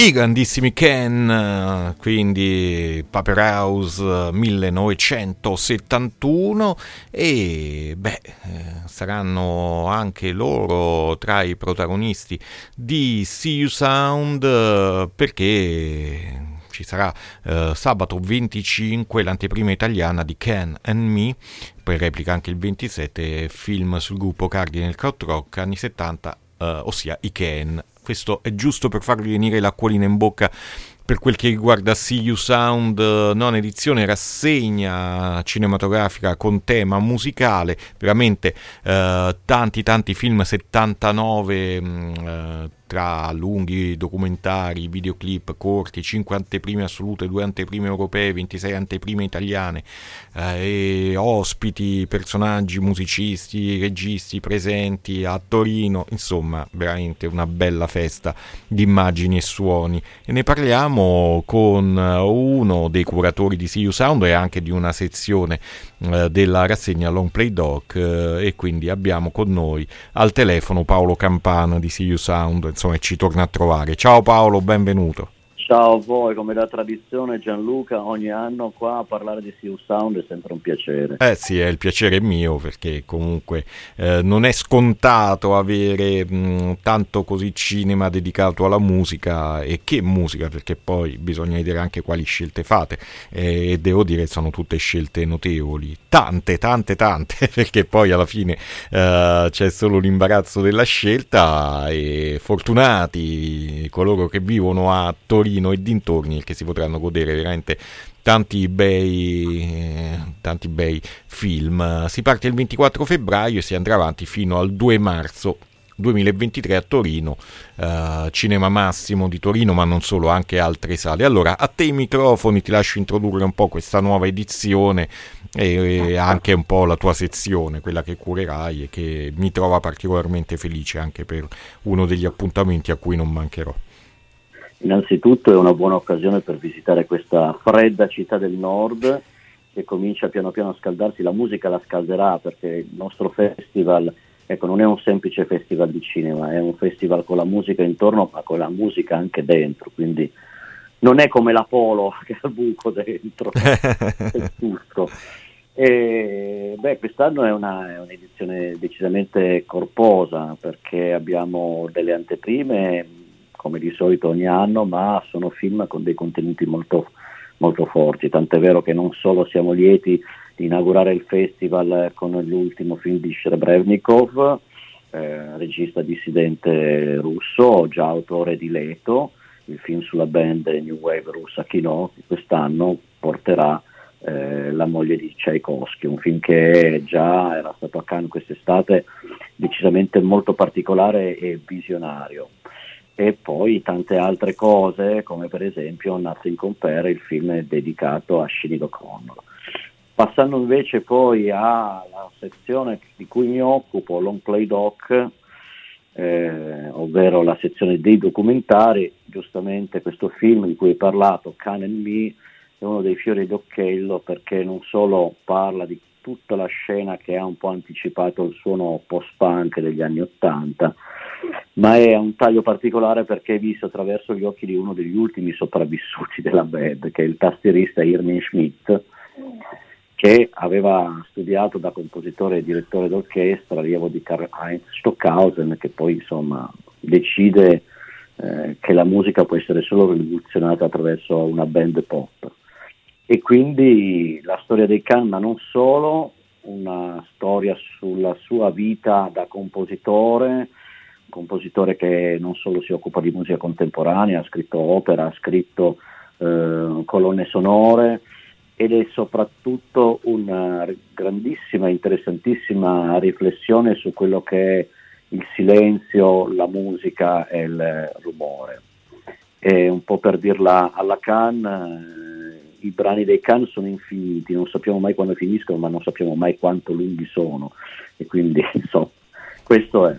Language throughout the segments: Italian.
I grandissimi Ken, quindi Paper House 1971 e beh, saranno anche loro tra i protagonisti di See You Sound perché ci sarà eh, sabato 25 l'anteprima italiana di Ken and Me, poi replica anche il 27 film sul gruppo Cardinal Krautrock anni 70, eh, ossia i Ken questo è giusto per farvi venire l'acquolina in bocca. Per quel che riguarda See You Sound, non edizione, rassegna cinematografica con tema musicale, veramente eh, tanti tanti film 79 mh, eh, tra lunghi documentari, videoclip corti, 5 anteprime assolute, 2 anteprime europee, 26 anteprime italiane, eh, ospiti, personaggi, musicisti, registi presenti a Torino, insomma veramente una bella festa di immagini e suoni. E ne parliamo con uno dei curatori di You Sound e anche di una sezione eh, della rassegna Long Play Doc eh, e quindi abbiamo con noi al telefono Paolo Campana di You Sound, insomma ci torna a trovare. Ciao Paolo, benvenuto. Ciao a voi, come da tradizione Gianluca, ogni anno qua a parlare di Siu Sound è sempre un piacere. Eh sì, è il piacere mio perché comunque eh, non è scontato avere mh, tanto così cinema dedicato alla musica e che musica perché poi bisogna vedere anche quali scelte fate eh, e devo dire che sono tutte scelte notevoli, tante, tante, tante perché poi alla fine eh, c'è solo l'imbarazzo della scelta e fortunati coloro che vivono a Torino Torino e dintorni che si potranno godere veramente tanti bei, tanti bei film. Si parte il 24 febbraio e si andrà avanti fino al 2 marzo 2023 a Torino, uh, Cinema Massimo di Torino, ma non solo, anche altre sale. Allora, a te i microfoni, ti lascio introdurre un po' questa nuova edizione e, e anche un po' la tua sezione, quella che curerai e che mi trova particolarmente felice anche per uno degli appuntamenti a cui non mancherò. Innanzitutto è una buona occasione per visitare questa fredda città del nord che comincia piano piano a scaldarsi, la musica la scalderà perché il nostro festival ecco, non è un semplice festival di cinema, è un festival con la musica intorno ma con la musica anche dentro, quindi non è come l'Apolo che ha il buco dentro, è tutto. E, beh, quest'anno è, una, è un'edizione decisamente corposa perché abbiamo delle anteprime come di solito ogni anno, ma sono film con dei contenuti molto, molto forti, tant'è vero che non solo siamo lieti di inaugurare il festival con l'ultimo film di Shrebrenikov, eh, regista dissidente russo, già autore di Leto, il film sulla band New Wave russa Kino, quest'anno porterà eh, La moglie di Tchaikovsky, un film che già era stato a Cannes quest'estate decisamente molto particolare e visionario e poi tante altre cose come per esempio Nothing Compare, il film dedicato a Sinead O'Connor. Passando invece poi alla sezione di cui mi occupo, Long Play Doc, eh, ovvero la sezione dei documentari, giustamente questo film di cui hai parlato, Can and Me, è uno dei fiori d'occhiello perché non solo parla di tutta la scena che ha un po' anticipato il suono post-punk degli anni Ottanta, ma è un taglio particolare perché è visto attraverso gli occhi di uno degli ultimi sopravvissuti della band, che è il tastierista Irving Schmidt, che aveva studiato da compositore e direttore d'orchestra, allievo di Karl-Heinz Stockhausen, che poi insomma decide eh, che la musica può essere solo rivoluzionata attraverso una band pop. E quindi la storia dei Khan, ma non solo, una storia sulla sua vita da compositore, compositore che non solo si occupa di musica contemporanea, ha scritto opera, ha scritto eh, colonne sonore ed è soprattutto una grandissima, interessantissima riflessione su quello che è il silenzio, la musica e il rumore. E un po' per dirla alla Cannes, eh, i brani dei Cannes sono infiniti, non sappiamo mai quando finiscono, ma non sappiamo mai quanto lunghi sono. E quindi, insomma, questo è.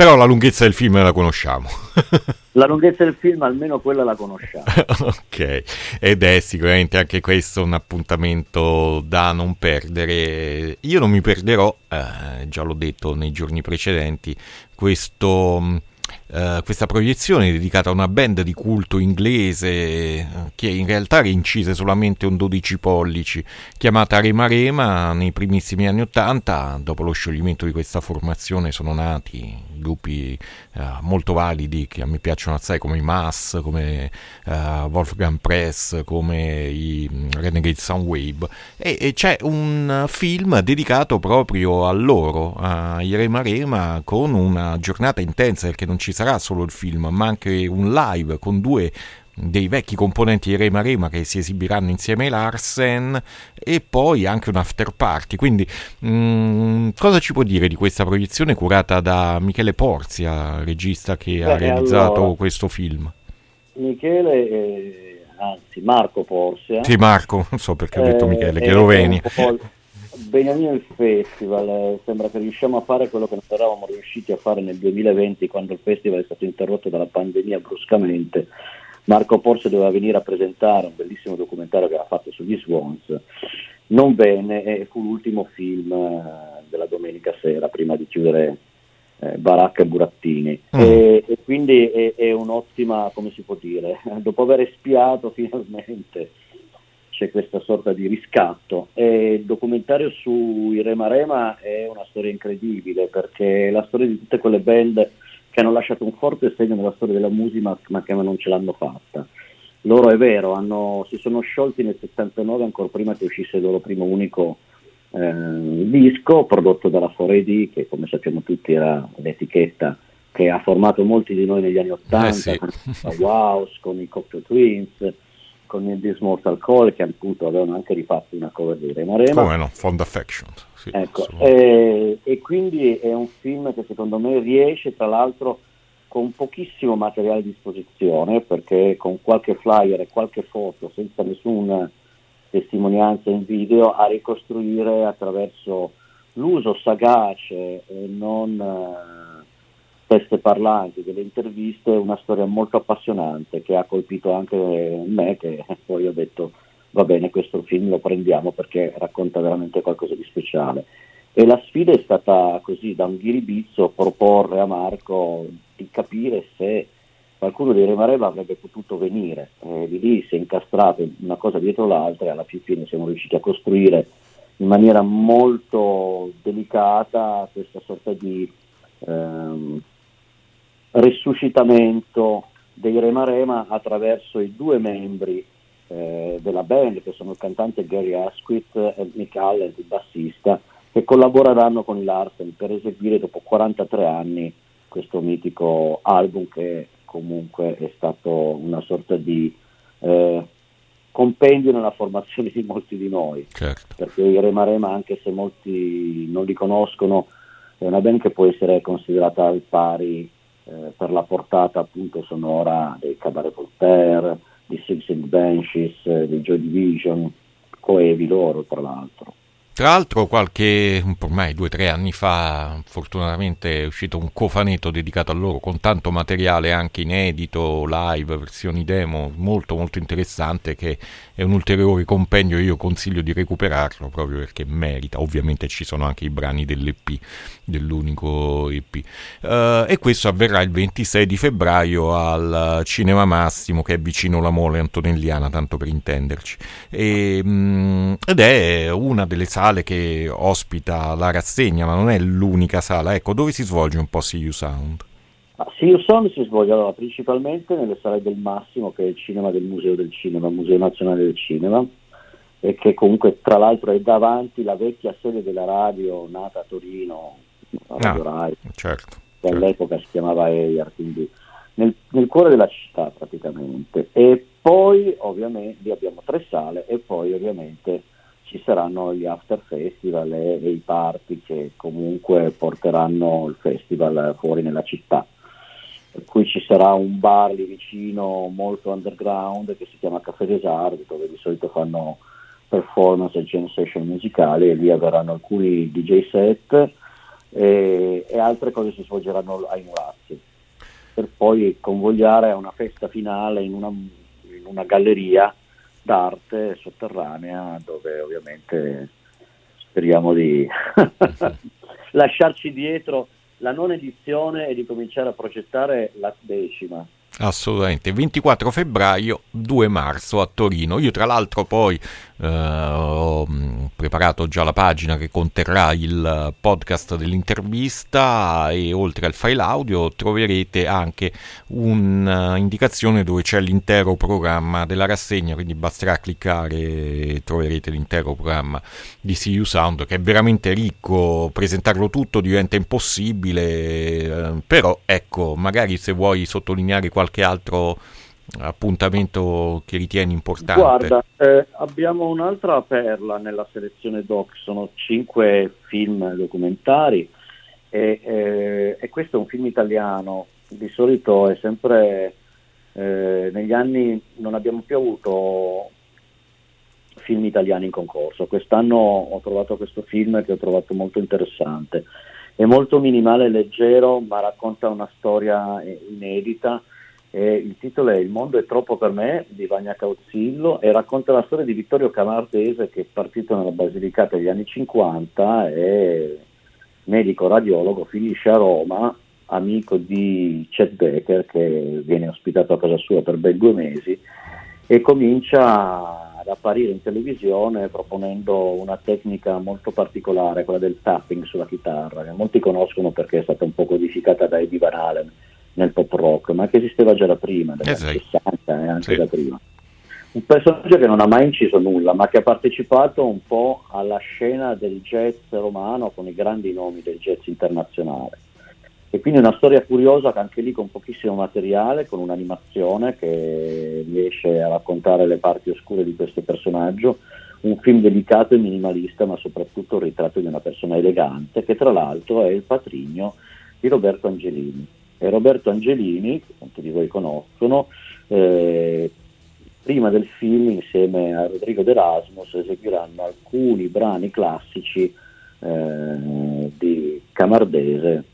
Però la lunghezza del film la conosciamo. la lunghezza del film almeno quella la conosciamo. ok, ed è sicuramente anche questo un appuntamento da non perdere. Io non mi perderò, eh, già l'ho detto nei giorni precedenti, questo uh, questa proiezione dedicata a una band di culto inglese uh, che in realtà reincise solamente un 12 pollici, chiamata Rema Rema nei primissimi anni 80, dopo lo scioglimento di questa formazione sono nati gruppi uh, molto validi che a me piacciono assai come i Mass, come Wolfgang Press, come i mm, Renegade Soundwave e, e c'è un film dedicato proprio a loro, ai Rema Rema, con una giornata intensa perché non ci sarà solo il film, ma anche un live con due dei vecchi componenti di Rema Rema che si esibiranno insieme ai Larsen e poi anche un after party. Quindi, mh, mm, cosa ci può dire di questa proiezione curata da Michele Porzia, regista che Beh, ha realizzato allora, questo film? Michele, eh, anzi Marco Porzia. Sì, Marco, non so perché ho detto eh, Michele, che lo veni. Beniamino il Festival, eh, sembra che riusciamo a fare quello che non eravamo riusciti a fare nel 2020 quando il festival è stato interrotto dalla pandemia bruscamente. Marco Porse doveva venire a presentare un bellissimo documentario che aveva fatto sugli Swans, non venne e fu l'ultimo film eh, della domenica sera prima di chiudere eh, Baracca e Burattini mm. e, e, quindi è, è un'ottima, come si può dire, dopo aver espiato finalmente c'è questa sorta di riscatto. E il documentario su Irema Rema è una storia incredibile perché è la storia di tutte quelle band che hanno lasciato un forte segno nella storia della musica ma che non ce l'hanno fatta. Loro è vero, hanno, si sono sciolti nel 79 ancora prima che uscisse il loro primo unico eh, disco prodotto dalla 4AD che come sappiamo tutti era l'etichetta che ha formato molti di noi negli anni 80 eh sì. con Wow, con i Cocteau Twins con il This Mortal Call che appunto avevano anche rifatto una cover di Rema Rema. Come no, Fond Affection. Sì, ecco, e, e, quindi è un film che secondo me riesce tra l'altro con pochissimo materiale a disposizione perché con qualche flyer e qualche foto senza nessuna testimonianza in video a ricostruire attraverso l'uso sagace e non teste parlanti, delle interviste, una storia molto appassionante che ha colpito anche me, che poi ho detto va bene, questo film lo prendiamo perché racconta veramente qualcosa di speciale. E la sfida è stata così, da un ghiribizzo, proporre a Marco di capire se qualcuno di Remareva avrebbe potuto venire. Di lì si è incastrato una cosa dietro l'altra e alla fine siamo riusciti a costruire in maniera molto delicata questa sorta di ehm, risuscitamento dei Rema Rema attraverso i due membri eh, della band che sono il cantante Gary Asquith e Nick Allen, il bassista, che collaboreranno con i Larsen per eseguire dopo 43 anni questo mitico album che comunque è stato una sorta di eh, compendio nella formazione di molti di noi, certo. perché i Rema Rema, anche se molti non li conoscono, è una band che può essere considerata al pari eh, per la portata appunto sonora dei Cabaret Voltaire, di Six and Benches, eh, di Joy Division, coevi loro tra l'altro. Tra l'altro qualche, ormai due o tre anni fa, fortunatamente è uscito un cofanetto dedicato a loro con tanto materiale anche inedito, live, versioni demo, molto molto interessante che è un ulteriore compendio, io consiglio di recuperarlo proprio perché merita, ovviamente ci sono anche i brani dell'EP, dell'unico EP. Uh, eh, e questo avverrà il 26 di febbraio al Cinema Massimo che è vicino alla Mole Antonelliana, tanto per intenderci. E, um, ed è una delle sale sale che ospita la rassegna, ma non è l'unica sala. Ecco, dove si svolge un po' You Sound? Ah, See You Sound si svolge allora, principalmente nelle sale del Massimo, che è il cinema del Museo del Cinema, Museo Nazionale del Cinema, e che comunque tra l'altro è davanti la vecchia sede della radio nata a Torino, a Radio ah, Rai, certo, che certo. all'epoca si chiamava EIR, quindi nel, nel, cuore della città praticamente. E poi ovviamente lì abbiamo tre sale e poi ovviamente ci after festival e, e, i party che comunque porteranno il festival fuori nella città. Per cui ci sarà un bar lì vicino molto underground che si chiama Café des Arts dove di solito fanno performance e jam session musicali e lì avranno alcuni DJ set e, e altre cose si svolgeranno ai Murazzi per poi convogliare a una festa finale in una, in una galleria d'arte sotterranea dove ovviamente speriamo di lasciarci dietro la non edizione e di cominciare a progettare la decima. Assolutamente, 24 febbraio, 2 marzo a Torino. Io tra l'altro poi eh, ho preparato già la pagina che conterrà il podcast dell'intervista e oltre al file audio troverete anche un'indicazione dove c'è l'intero programma della rassegna, quindi basterà cliccare e troverete l'intero programma di You Sound che è veramente ricco, presentarlo tutto diventa impossibile, eh, però ecco, magari se vuoi sottolineare qualche altro appuntamento che ritieni importante? Guarda, eh, abbiamo un'altra perla nella selezione doc, sono cinque film documentari e, eh, e questo è un film italiano, di solito è sempre, eh, negli anni non abbiamo più avuto film italiani in concorso, quest'anno ho trovato questo film che ho trovato molto interessante, è molto minimale e leggero ma racconta una storia inedita e il titolo è Il mondo è troppo per me di Vagna Cauzzillo e racconta la storia di Vittorio Camardese che è partito nella Basilicata negli anni 50 e medico radiologo, finisce a Roma, amico di Chet Baker che viene ospitato a casa sua per ben due mesi e comincia ad apparire in televisione proponendo una tecnica molto particolare, quella del tapping sulla chitarra, che molti conoscono perché è stata un po' codificata da Eddie Van Halen nel pop rock, ma che esisteva già da prima, dagli anni eh 60 e anche sì. da prima. Un personaggio che non ha mai inciso nulla, ma che ha partecipato un po' alla scena del jazz romano con i grandi nomi del jazz internazionale. E quindi una storia curiosa, anche lì con pochissimo materiale, con un'animazione che riesce a raccontare le parti oscure di questo personaggio, un film delicato e minimalista, ma soprattutto il ritratto di una persona elegante, che tra l'altro è il patrigno di Roberto Angelini Roberto Angelini, che tanti di voi conoscono, eh, prima del film insieme a Rodrigo D'Erasmus eseguiranno alcuni brani classici eh, di Camardese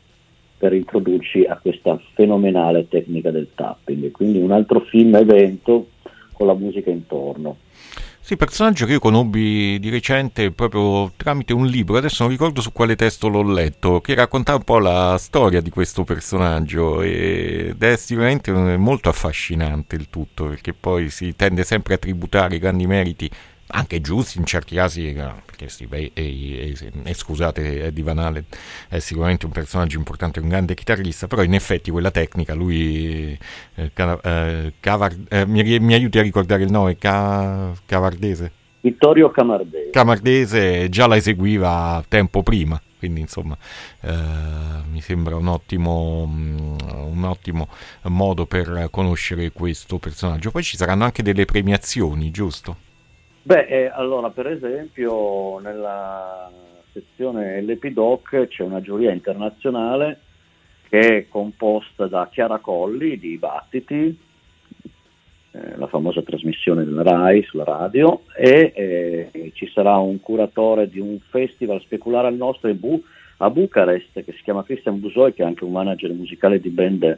per introdurci a questa fenomenale tecnica del tapping. Quindi un altro film evento con la musica intorno. Sì, personaggio che io conobbi di recente proprio tramite un libro, adesso non ricordo su quale testo l'ho letto, che raccontava un po' la storia di questo personaggio ed è sicuramente molto affascinante il tutto, perché poi si tende sempre a tributare i grandi meriti anche giusti in certi casi, eh, perché Steve, e, scusate, Eddie Van Halen è sicuramente un personaggio importante, un grande chitarrista, però in effetti quella tecnica lui, eh, eh, eh, mi, mi, aiuti a ricordare il nome, Ca, Cavardese? Vittorio Camardese. Camardese già la eseguiva tempo prima quindi insomma eh, mi sembra un ottimo, un ottimo, modo per conoscere questo personaggio. Poi ci saranno anche delle premiazioni, giusto? Beh, eh, allora per esempio nella sezione LPDoc c'è una giuria internazionale che è composta da Chiara Colli di Battiti, eh, la famosa trasmissione della RAI sulla radio, e eh, ci sarà un curatore di un festival speculare al nostro Bu- a Bucarest che si chiama Christian Busoi, che è anche un manager musicale di band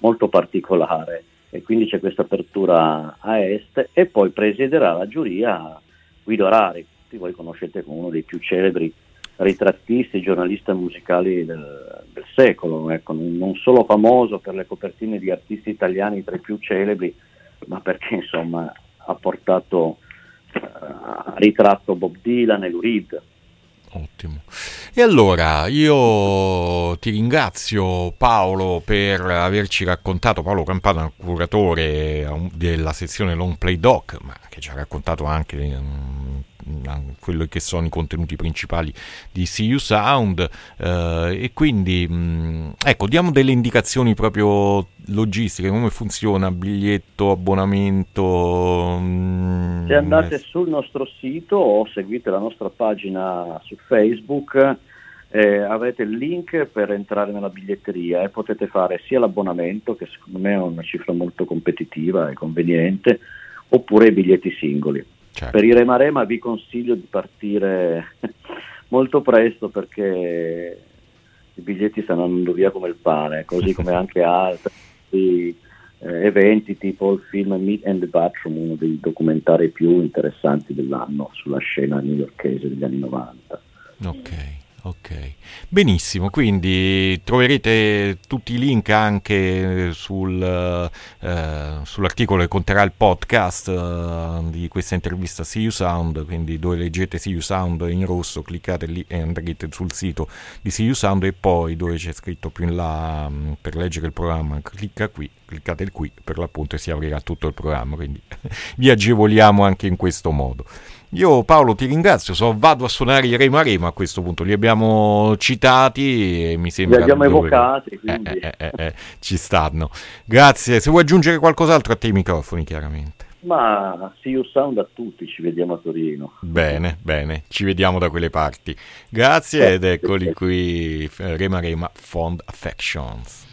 molto particolare e quindi c'è questa apertura a est e poi presiederà la giuria Guido Rari, tutti voi conoscete come uno dei più celebri ritrattisti, giornalisti musicali del, del secolo, ecco, non solo famoso per le copertine di artisti italiani tra i più celebri, ma perché insomma ha portato uh, ritratto Bob Dylan e Lou Ottimo. E allora io ti ringrazio Paolo per averci raccontato, Paolo Campana, curatore della sezione Long Play Doc, ma che ci ha raccontato anche um, quello che sono i contenuti principali di CU Sound eh, e quindi mh, mm, ecco diamo delle indicazioni proprio logistiche come funziona biglietto abbonamento mh, mm, se andate sul nostro sito o seguite la nostra pagina su Facebook eh, avete il link per entrare nella biglietteria e potete fare sia l'abbonamento che secondo me è una cifra molto competitiva e conveniente oppure i biglietti singoli Certo. Per i Rema Rema vi consiglio di partire molto presto perché i biglietti stanno andando via come il pane, così come anche altri eh, eventi tipo il film Meet and the Bathroom, uno dei documentari più interessanti dell'anno sulla scena newyorkese degli anni 90. Ok. Ok, benissimo, quindi troverete tutti i link anche sul, eh, sull'articolo che conterrà il podcast eh, di questa intervista See You Sound, quindi dove leggete See You Sound in rosso, cliccate lì e andrete sul sito di See You Sound e poi dove c'è scritto più in là mm, per leggere il programma, clicca qui, cliccate qui per l'appunto e si aprirà tutto il programma, quindi vi agevoliamo anche in questo modo. Io Paolo ti ringrazio, so, vado a suonare i Rema Rema a questo punto, li abbiamo citati e mi sembra... Li abbiamo evocati, quindi... Eh, eh, eh, ci stanno. Grazie, se vuoi aggiungere qualcos'altro a te i microfoni chiaramente. Ma see you sound a tutti, ci vediamo a Torino. Bene, bene, ci vediamo da quelle parti. Grazie ed eccoli qui, Rema Rema Fond Affections.